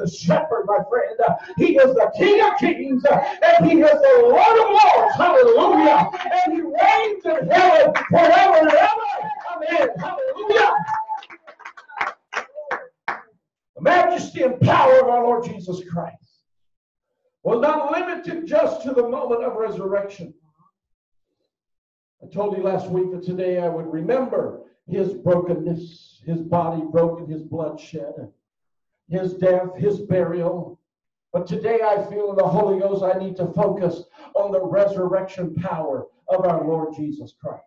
the shepherd, my friend. He is the King of kings, and he is the Lord of lords. Hallelujah. And he reigns in heaven forever and ever. Amen. Hallelujah. The majesty and power of our Lord Jesus Christ was not limited just to the moment of resurrection. I told you last week that today I would remember his brokenness, his body broken, his blood shed, his death, his burial. But today I feel in the Holy Ghost I need to focus on the resurrection power of our Lord Jesus Christ.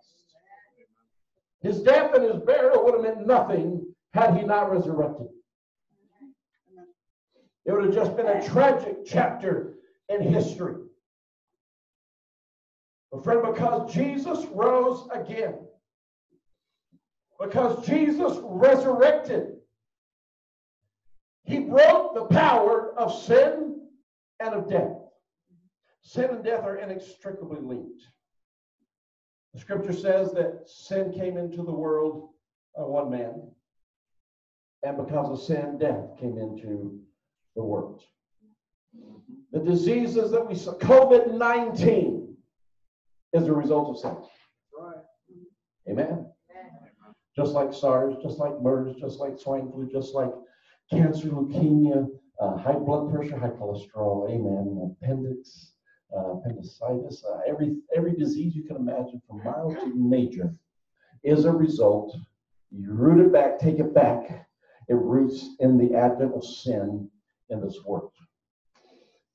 His death and his burial would have meant nothing had he not resurrected. It would have just been a tragic chapter in history. But friend, because Jesus rose again, because Jesus resurrected, he broke the power of sin and of death. Sin and death are inextricably linked. The scripture says that sin came into the world of one man, and because of sin, death came into the world. The diseases that we saw, COVID 19 is a result of sin. Right. Amen. Just like SARS, just like MERS, just like swine flu, just like cancer, leukemia, uh, high blood pressure, high cholesterol, amen, appendix, uh, appendicitis, uh, every, every disease you can imagine from mild to major is a result. You root it back, take it back. It roots in the advent of sin in this world.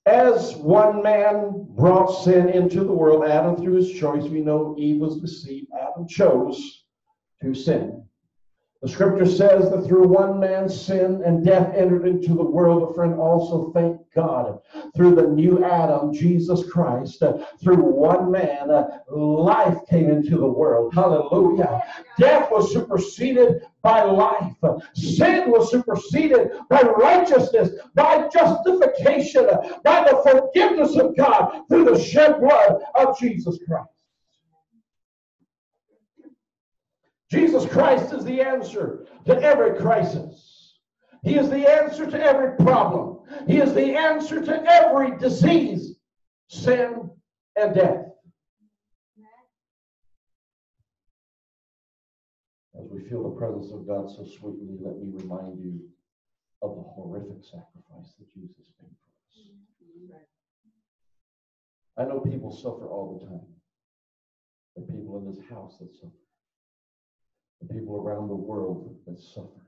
As one man brought sin into the world, Adam through his choice, we know Eve was deceived. Adam chose to sin. The scripture says that through one man's sin and death entered into the world, a friend also thank God. Through the new Adam, Jesus Christ, uh, through one man, uh, life came into the world. Hallelujah. Death was superseded by life. Sin was superseded by righteousness, by justification, by the forgiveness of God through the shed blood of Jesus Christ. Jesus Christ is the answer to every crisis. He is the answer to every problem. He is the answer to every disease, sin, and death. As we feel the presence of God so sweetly, let me remind you of the horrific sacrifice that Jesus made for us. I know people suffer all the time. The people in this house that suffer the people around the world that suffer.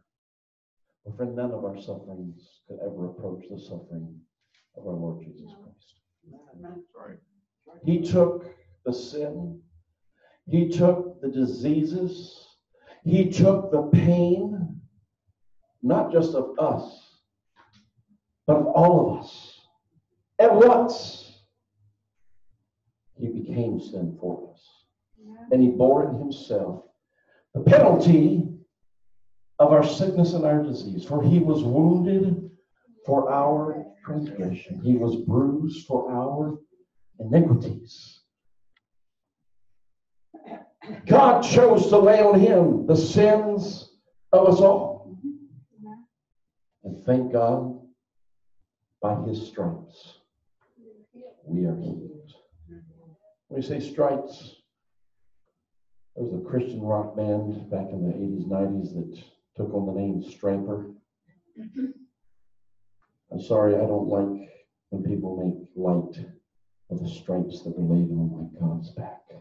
But friend, none of our sufferings could ever approach the suffering of our Lord Jesus Christ. He took the sin, He took the diseases, He took the pain, not just of us, but of all of us. At once, He became sin for us. And He bore in Himself the penalty of our sickness and our disease. For he was wounded for our transgression, he was bruised for our iniquities. God chose to lay on him the sins of us all. And thank God, by his stripes, we are healed. When we say stripes, there was a Christian rock band back in the 80s, 90s that took on the name Stryper. Mm-hmm. I'm sorry, I don't like when people make light of the stripes that were laid on my God's back. It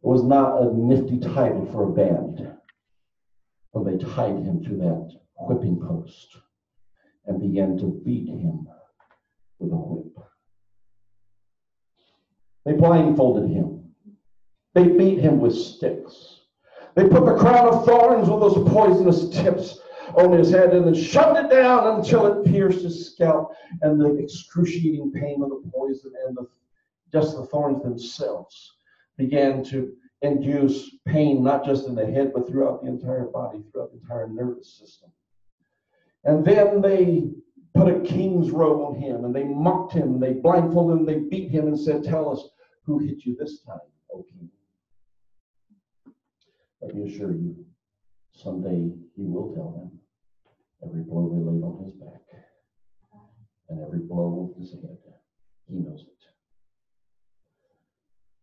was not a nifty title for a band when they tied him to that whipping post and began to beat him with a whip. They blindfolded him they beat him with sticks. They put the crown of thorns with those poisonous tips on his head and then shoved it down until it pierced his scalp and the excruciating pain of the poison and the, just the thorns themselves began to induce pain not just in the head but throughout the entire body throughout the entire nervous system. And then they put a king's robe on him and they mocked him. They blindfolded him. They beat him and said tell us who hit you this time o king let me assure you, someday he will tell them every blow they laid on his back and every blow of his head. He knows it.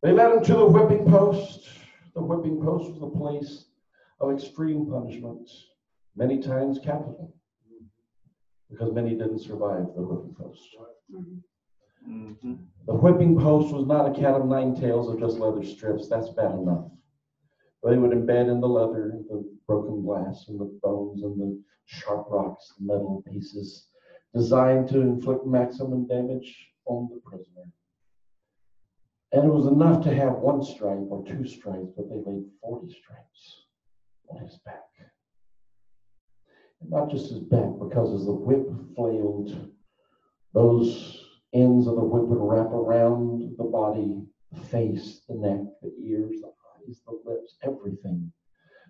They led him to the whipping post. The whipping post was a place of extreme punishment, many times capital, because many didn't survive the whipping post. Mm-hmm. The whipping post was not a cat of nine tails of just leather strips. That's bad enough. They would embed in the leather the broken glass and the bones and the sharp rocks, the metal pieces, designed to inflict maximum damage on the prisoner. And it was enough to have one stripe or two stripes, but they laid 40 stripes on his back. And not just his back, because as the whip flailed, those ends of the whip would wrap around the body, the face, the neck, the ears, the everything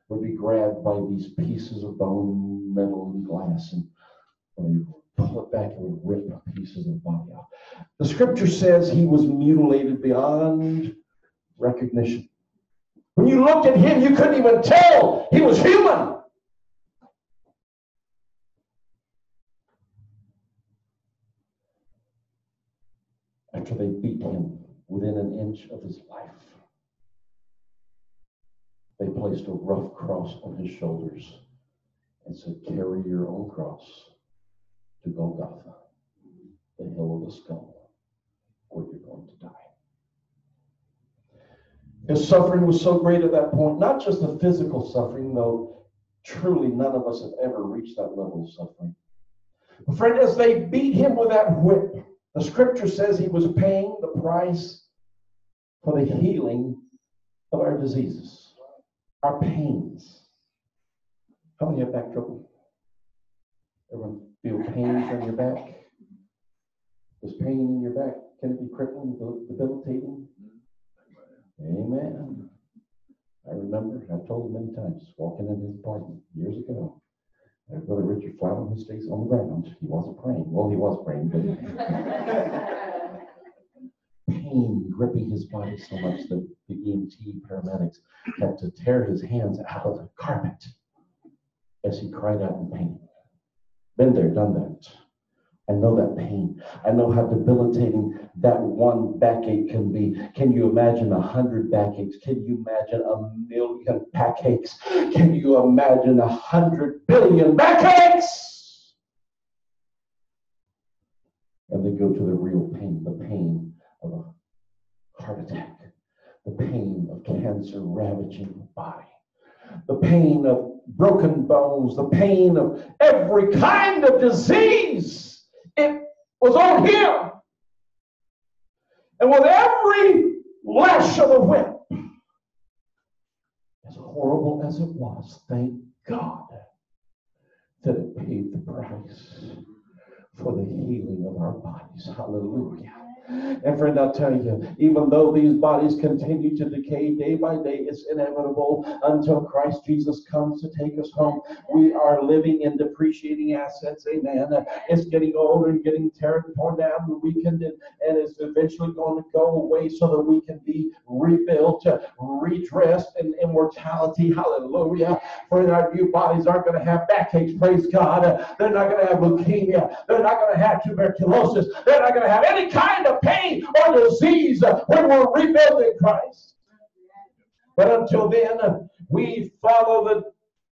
would be grabbed by these pieces of bone, metal, and glass. And when you pull it back, it would rip pieces of body out. The scripture says he was mutilated beyond recognition. When you looked at him, you couldn't even tell he was human. After they beat him within an inch of his life, they placed a rough cross on his shoulders and said, Carry your own cross to Golgotha, the hill of the skull, where you're going to die. His suffering was so great at that point, not just the physical suffering, though truly none of us have ever reached that level of suffering. But friend, as they beat him with that whip, the scripture says he was paying the price for the healing of our diseases, our pains. How many have back trouble? Everyone feel pain from your back? Does pain in your back, can it be crippling, debilitating? Amen. I remember, I've told him many times, walking in his apartment years ago. Brother Richard flat on his face on the ground. He wasn't praying. Well, he was praying, but pain gripping his body so much that the EMT paramedics had to tear his hands out of the carpet as he cried out in pain. Been there, done that. I know that pain. I know how debilitating that one backache can be. Can you imagine a hundred backaches? Can you imagine a million backaches? Can you imagine a hundred billion backaches? And they go to the real pain, the pain heart attack, the pain of cancer ravaging the body, the pain of broken bones, the pain of every kind of disease. It was on him. And with every lash of the whip, as horrible as it was, thank God that it paid the price for the healing of our bodies. Hallelujah. And friend, I'll tell you, even though these bodies continue to decay day by day, it's inevitable until Christ Jesus comes to take us home. We are living in depreciating assets. Amen. It's getting old and getting torn, down and weakened, and, and it's eventually going to go away so that we can be rebuilt, redressed in immortality. Hallelujah. For our new bodies aren't going to have backaches, praise God. They're not going to have leukemia. They're not going to have tuberculosis. They're not going to have any kind of pain or disease when we're rebuilt in Christ. But until then, we follow the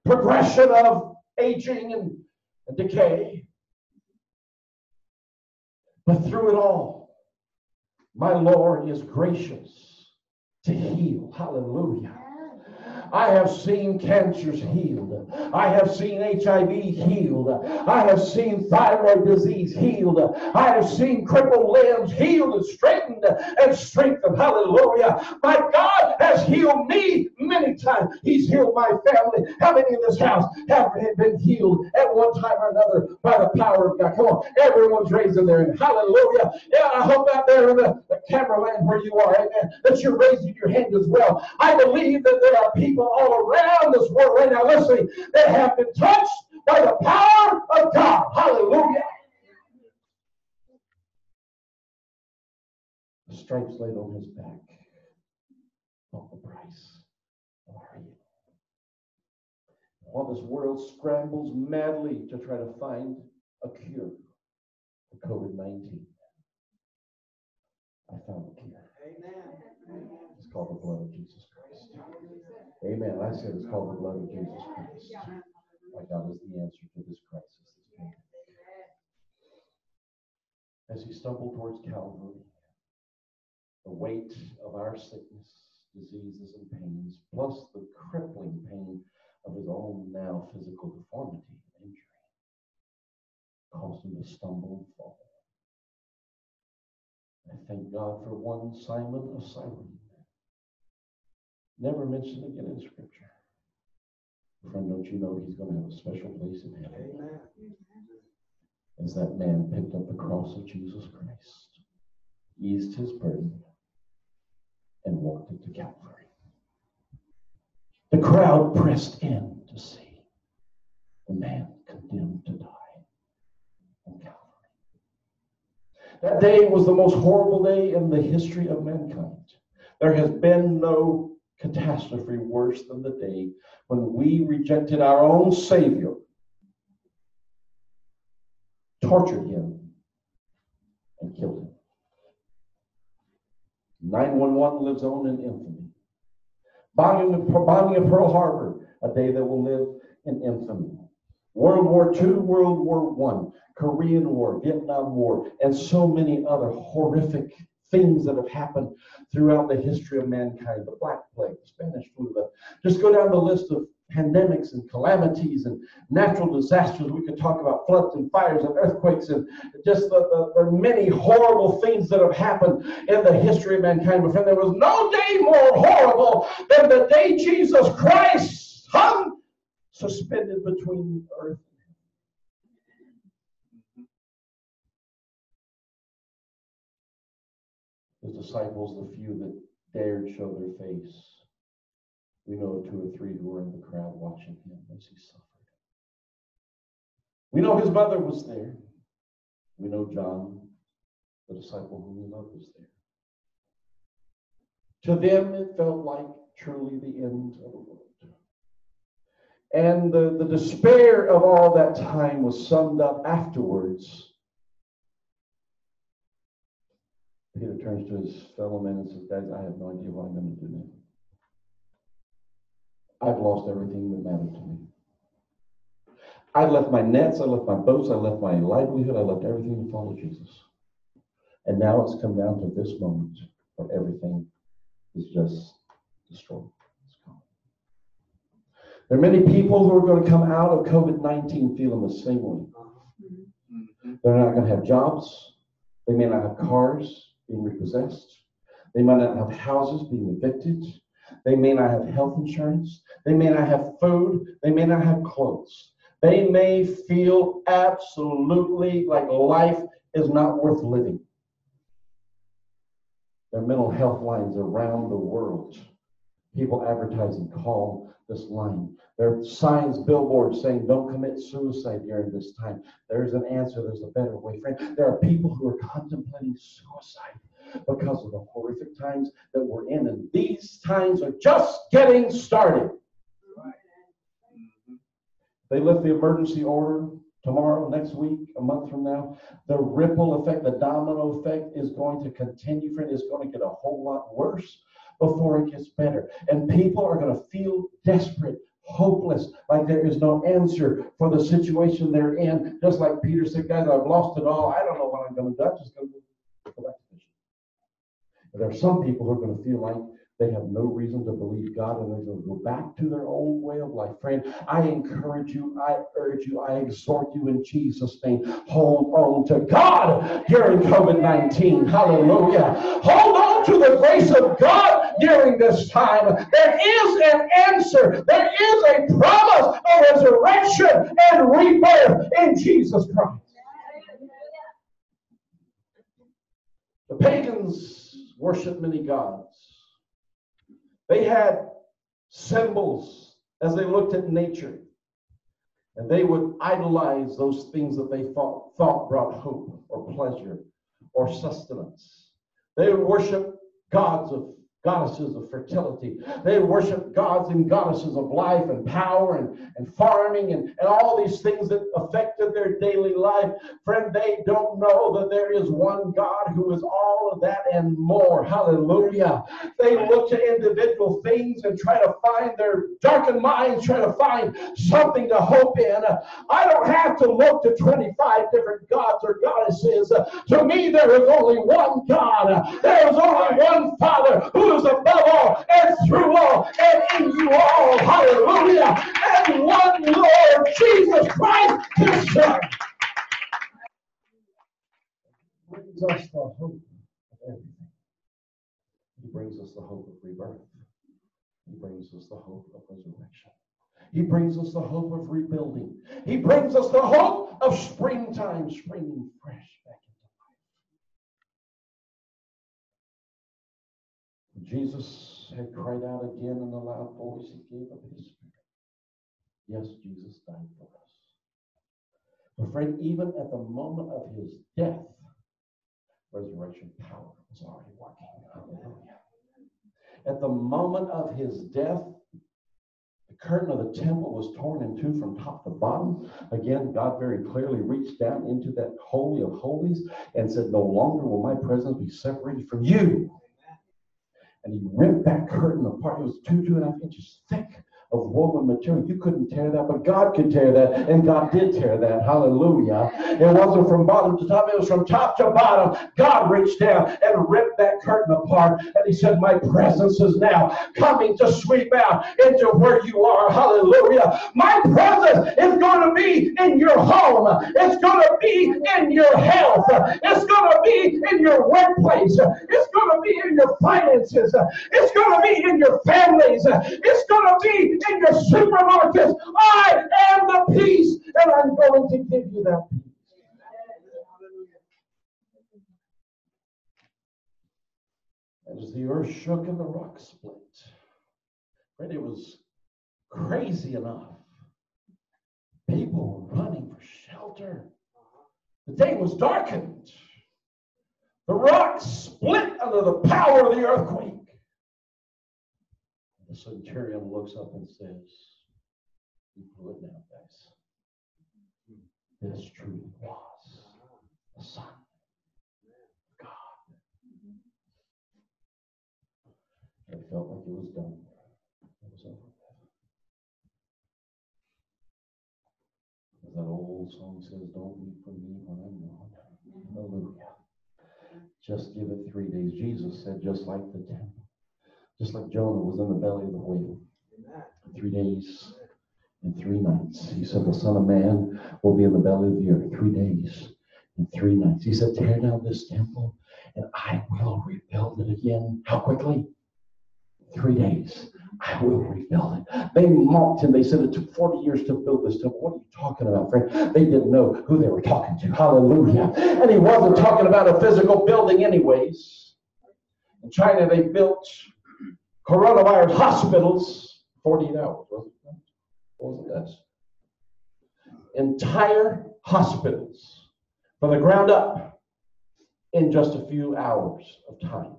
progression of aging and, and decay. But through it all, my Lord is gracious to heal. Hallelujah. I have seen cancers healed. I have seen HIV healed. I have seen thyroid disease healed. I have seen crippled limbs healed and straightened and strengthened. Hallelujah. My God has healed me many times. He's healed my family. How many in this house have been healed at one time or another by the power of God? Come on. Everyone's raising their hand. Hallelujah. Yeah, I hope out there in the, the camera land where you are, amen, that you're raising your hand as well. I believe that there are people all around this world right now listening that have been touched by the power of God. Hallelujah. The stripes laid on his back of the price of our healing. While this world scrambles madly to try to find a cure, for COVID 19. I found it here. It's called the blood of Jesus Christ. Amen. I said it's called the blood of Jesus Christ. My God is the answer to this crisis. As he stumbled towards Calvary, the weight of our sickness, diseases, and pains, plus the crippling pain of his own now physical deformity and injury, caused him to stumble and fall. I thank God for one Simon of Cyrene. Never mentioned again in Scripture. Friend, don't you know he's going to have a special place in heaven? Amen. As that man picked up the cross of Jesus Christ, eased his burden, and walked it to Calvary. The crowd pressed in to see the man condemned to die on Calvary. That day was the most horrible day in the history of mankind. There has been no catastrophe worse than the day when we rejected our own Savior, tortured him, and killed him. 911 lives on in infamy. Bombing of, bombing of Pearl Harbor, a day that will live in infamy. World War II, World War I, Korean War, Vietnam War, and so many other horrific things that have happened throughout the history of mankind the Black Plague, the Spanish flu, the, just go down the list of pandemics and calamities and natural disasters. We could talk about floods and fires and earthquakes and just the, the, the many horrible things that have happened in the history of mankind. But friend, there was no day more horrible than the day Jesus Christ hung suspended between earth His disciples, the few that dared show their face, we know two or three who were in the crowd watching him as he suffered. We know his mother was there. We know John, the disciple whom we love, was there. To them, it felt like truly the end of the world. And the, the despair of all that time was summed up afterwards. Peter turns to his fellow men and says, Guys, I have no idea what I'm going to do now. I've lost everything that mattered to me. I left my nets, I left my boats, I left my livelihood, I left everything to follow Jesus. And now it's come down to this moment where everything is just destroyed. There are many people who are going to come out of COVID 19 feeling the same way. Mm-hmm. They're not going to have jobs. They may not have cars being repossessed. They might not have houses being evicted. They may not have health insurance. They may not have food. They may not have clothes. They may feel absolutely like life is not worth living. There are mental health lines around the world. People advertising call this line. There are signs, billboards saying, don't commit suicide during this time. There's an answer, there's a better way. Friend, there are people who are contemplating suicide because of the horrific times that we're in. And these times are just getting started. Mm-hmm. They lift the emergency order tomorrow, next week, a month from now. The ripple effect, the domino effect is going to continue, friend. It's going to get a whole lot worse before it gets better. And people are going to feel desperate, hopeless, like there is no answer for the situation they're in. Just like Peter said, guys, I've lost it all. I don't know what I'm going to do. I'm just going to go back to fishing. There are some people who are going to feel like they have no reason to believe God and they're going to go back to their old way of life. Friend, I encourage you, I urge you, I exhort you in Jesus' name. Hold on to God during COVID 19. Hallelujah. Hold to the grace of God during this time. There is an answer, there is a promise of resurrection and rebirth in Jesus Christ. The pagans worshiped many gods. They had symbols as they looked at nature. And they would idolize those things that they thought, thought brought hope or pleasure or sustenance. They would worship gods of goddesses of fertility. They worship gods and goddesses of life and power and, and farming and, and all these things that affected their daily life. Friend, they don't know that there is one God who is all of that and more. Hallelujah. They look to individual things and try to find their darkened minds, try to find something to hope in. I don't have to look to 25 different gods or goddesses. To me, there is only one God. There is only one Father who is above all and through all and in you all. Hallelujah. And one Lord, Jesus Christ, his Son. Brings us the hope of everything. He brings us the hope of rebirth. He brings us the hope of resurrection. He brings us the hope of rebuilding. He brings us the hope of springtime springing fresh back Jesus had cried out again in a loud voice. He gave up his spirit. Yes, Jesus died for us. But friend, even at the moment of his death, resurrection power was already working. Hallelujah. At the moment of his death, the curtain of the temple was torn in two from top to bottom. Again, God very clearly reached down into that holy of holies and said, No longer will my presence be separated from you and he ripped that curtain apart. It was two, two and a half inches thick of woven material. You couldn't tear that, but God could tear that, and God did tear that. Hallelujah. It wasn't from bottom to top, it was from top to bottom. God reached down and ripped that curtain apart, and He said, My presence is now coming to sweep out into where you are. Hallelujah. My presence is going to be in your home, it's going to be in your health, it's going to be in your workplace, it's going to be in your finances, it's going to be in your families, it's going to be in your supermarkets. I am the peace, and I'm going to give you that peace. As the earth shook and the rock split, and it was crazy enough. People were running for shelter. The day was darkened. The rock split under the power of the earthquake. Centurion looks up and says, "You blew it now, guys. This truly was the Son of God. It felt like it was done. It was over. As that old song says, Don't weep for me when I'm gone. Hallelujah. Just give it three days. Jesus said, just like the temple just like Jonah was in the belly of the whale. Three days and three nights. He said, The Son of Man will be in the belly of the earth three days and three nights. He said, Tear down this temple and I will rebuild it again. How quickly? Three days. I will rebuild it. They mocked him. They said it took 40 years to build this temple. What are you talking about, friend? They didn't know who they were talking to. Hallelujah. And he wasn't talking about a physical building, anyways. In China, they built coronavirus hospitals, 48 hours, wasn't it? Wasn't this? Entire hospitals from the ground up in just a few hours of time.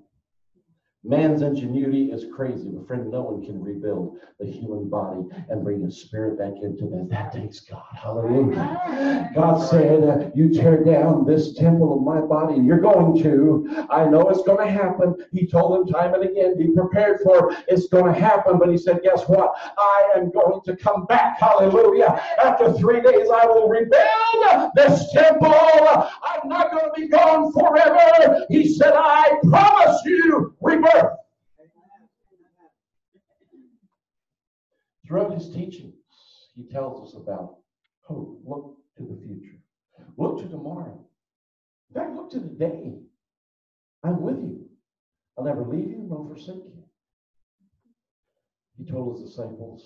Man's ingenuity is crazy, but friend, no one can rebuild the human body and bring his spirit back into them. That takes God. Hallelujah. God said, uh, You tear down this temple of my body, and you're going to. I know it's going to happen. He told them time and again, Be prepared for it. It's going to happen. But he said, Guess what? I am going to come back. Hallelujah. After three days, I will rebuild this temple. I'm not going to be gone forever. He said, I promise you rebirth. Throughout his teachings, he tells us about hope. Look to the future. Look to tomorrow. In fact, look to the day. I'm with you. I'll never leave you nor forsake you. He told his disciples,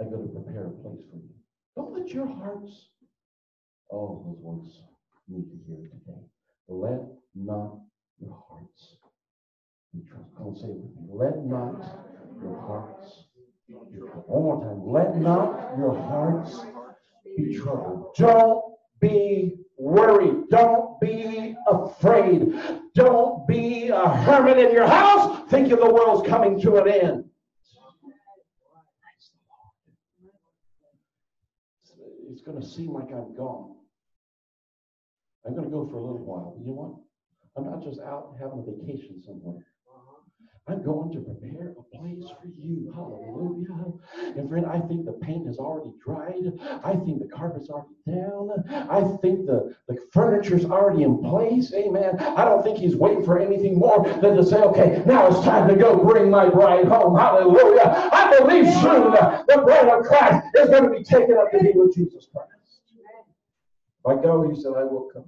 I go to prepare a place for you. Don't let your hearts, oh, those words need to hear today. Let not your hearts be troubled. Come on, say it with me. Let not your hearts be troubled. One more time. Let not your hearts be troubled. Don't be worried. Don't be afraid. Don't be a hermit in your house thinking the world's coming to an end. It's going to seem like I'm gone. I'm going to go for a little while. You know what? I'm not just out having a vacation somewhere. I'm going to prepare a place for you. Hallelujah. And friend, I think the paint has already dried. I think the carpet's already down. I think the, the furniture's already in place. Amen. I don't think he's waiting for anything more than to say, okay, now it's time to go bring my bride home. Hallelujah. I believe soon the bride of Christ is going to be taken up to be with Jesus Christ. If I go, he said, I will come.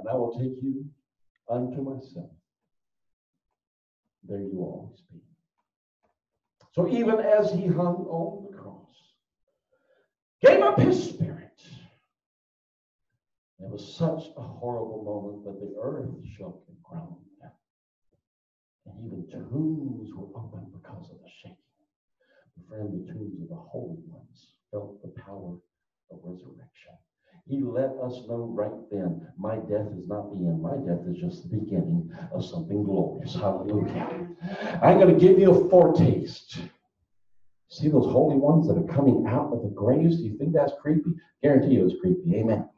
And I will take you unto myself there you always be. So even as he hung on the cross, gave up his spirit, It was such a horrible moment that the earth shook and groaned. And even tombs were opened because of the shaking. Friend, the tombs of the holy ones felt the power of resurrection. He let us know right then my death is not the end. My death is just the beginning of something glorious. Hallelujah. I'm going to give you a foretaste. See those holy ones that are coming out of the graves? Do you think that's creepy? Guarantee you it's creepy. Amen.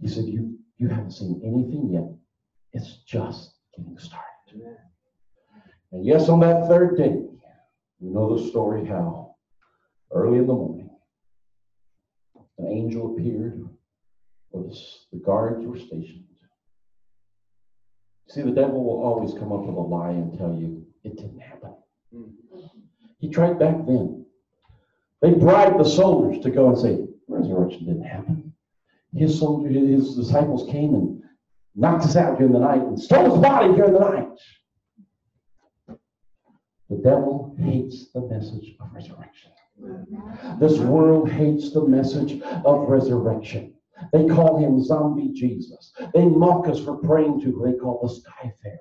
He said, You you haven't seen anything yet. It's just getting started. And yes, on that third day, we know the story how early in the morning an angel appeared where the guards were stationed. See, the devil will always come up with a lie and tell you it didn't happen. Mm-hmm. He tried back then. They bribed the soldiers to go and say, resurrection didn't happen. His soldiers, his disciples came and knocked us out during the night and stole his body during the night. The devil hates the message of resurrection. This world hates the message of resurrection. They call him zombie Jesus. They mock us for praying to who they call the sky fairy.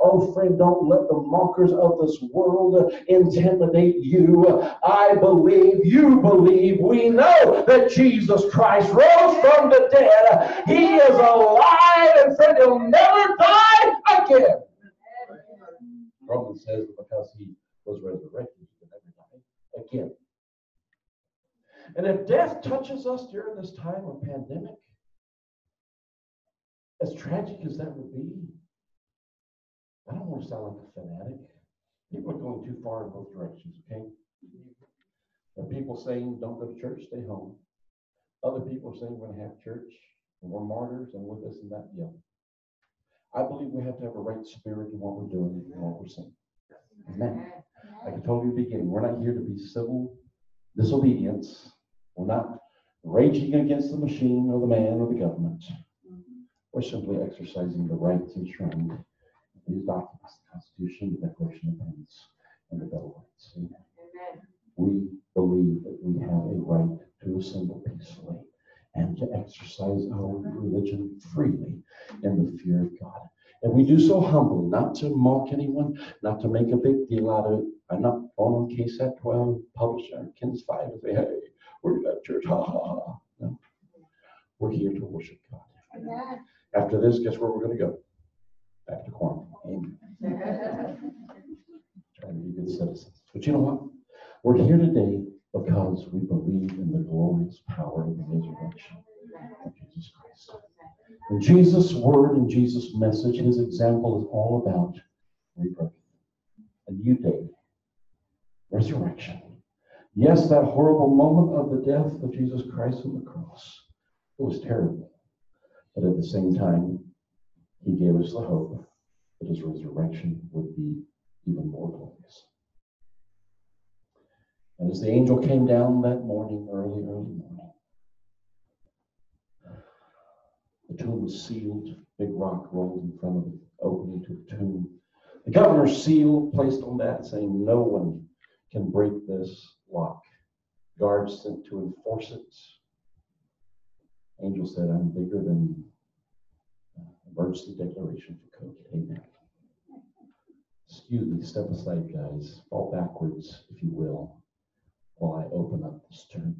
Oh, friend, don't let the mockers of this world intimidate you. I believe, you believe, we know that Jesus Christ rose from the dead. He is alive, and friend, he'll never die again. Romans says because he was resurrected, he can never die again. And if death touches us during this time of pandemic, as tragic as that would be, I don't want to sound like a fanatic. People are going too far in both directions, okay? People saying, don't go to church, stay home. Other people are saying we're going to have church and we're martyrs and we're this and that. Yeah. I believe we have to have a right spirit in what we're doing and what we're saying. Amen. Like I told you at the beginning, we're not here to be civil disobedience. We're not raging against the machine or the man or the government. We're simply exercising the rights enshrined in these documents, the Constitution, the Declaration of Independence, and the Bill of Rights. Amen. We believe that we have a right to assemble peacefully and to exercise our religion freely in the fear of God. And we do so humbly, not to mock anyone, not to make a big deal out of it. I'm not on KSAT 12, publish our KENS 5 and say, hey, we're at church, ha ha ha. No. We're here to worship God. Amen. After this, guess where we're going to go? Back to quarantine. Amen. Trying to be good citizens. But you know what? We're here today because we believe in the glorious power of the Jesus. And Jesus' word and Jesus' message, his example is all about rebirth, a new day, resurrection. Yes, that horrible moment of the death of Jesus Christ on the cross, it was terrible. But at the same time, he gave us the hope that his resurrection would be even more glorious. And as the angel came down that morning, early, early morning, the tomb was sealed, big rock rolled in front of the opening to the tomb. The governor's seal placed on that saying, No one can break this lock. Guards sent to enforce it. Angel said, I'm bigger than uh, emergency declaration for COVID. Amen. Excuse me, step aside, guys. Fall backwards, if you will, while I open up this tomb.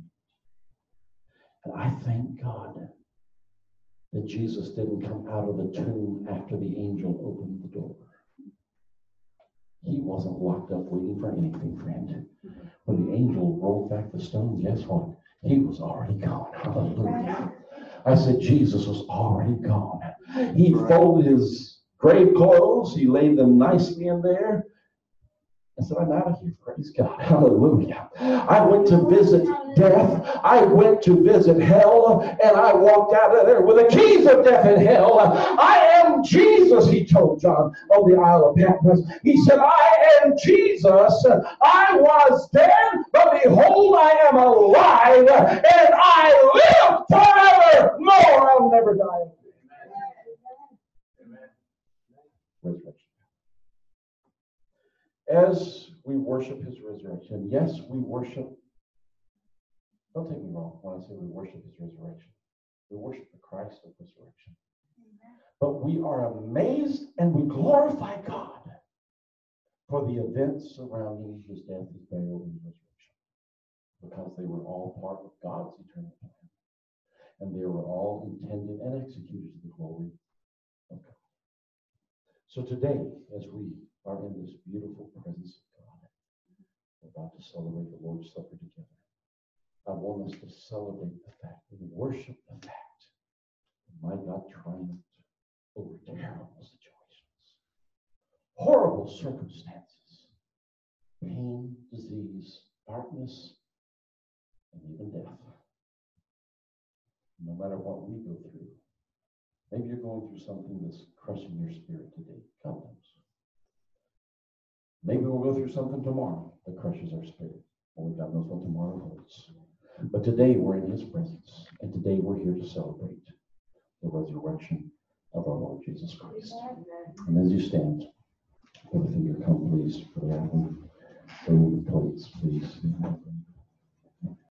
And I thank God that Jesus didn't come out of the tomb after the angel opened the door. He wasn't locked up waiting for anything, friend. When the angel rolled back the stone, guess what? He was already gone. Hallelujah. I said, Jesus was already gone. He folded his grave clothes, he laid them nicely in there. I said, I'm out of here. Praise God. Hallelujah. I went to visit death. I went to visit hell, and I walked out of there with the keys of death and hell. I am Jesus, he told John on the Isle of Patmos. He said, I am Jesus. I was dead, but behold, I am alive, and I live forevermore. I'll never die. As we worship his resurrection, yes, we worship. Don't take me wrong when I say we worship his resurrection. We worship the Christ of resurrection. But we are amazed and we glorify God for the events surrounding his death, his burial, and his resurrection. Because they were all part of God's eternal plan. And they were all intended and executed to the glory of God. So today, as we are in this beautiful presence of God, we're about to celebrate the Lord's Supper together. I want us to celebrate the fact and worship the fact that my God triumphed over terrible situations, horrible circumstances, pain, disease, darkness, and even death. No matter what we go through, maybe you're going through something that's crushing your spirit today. God knows. Maybe we'll go through something tomorrow that crushes our spirit. Only God knows what tomorrow holds. But today we're in His presence, and today we're here to celebrate the resurrection of our Lord Jesus Christ. And as you stand, everything you come, please, for the offering, bring the plates, please.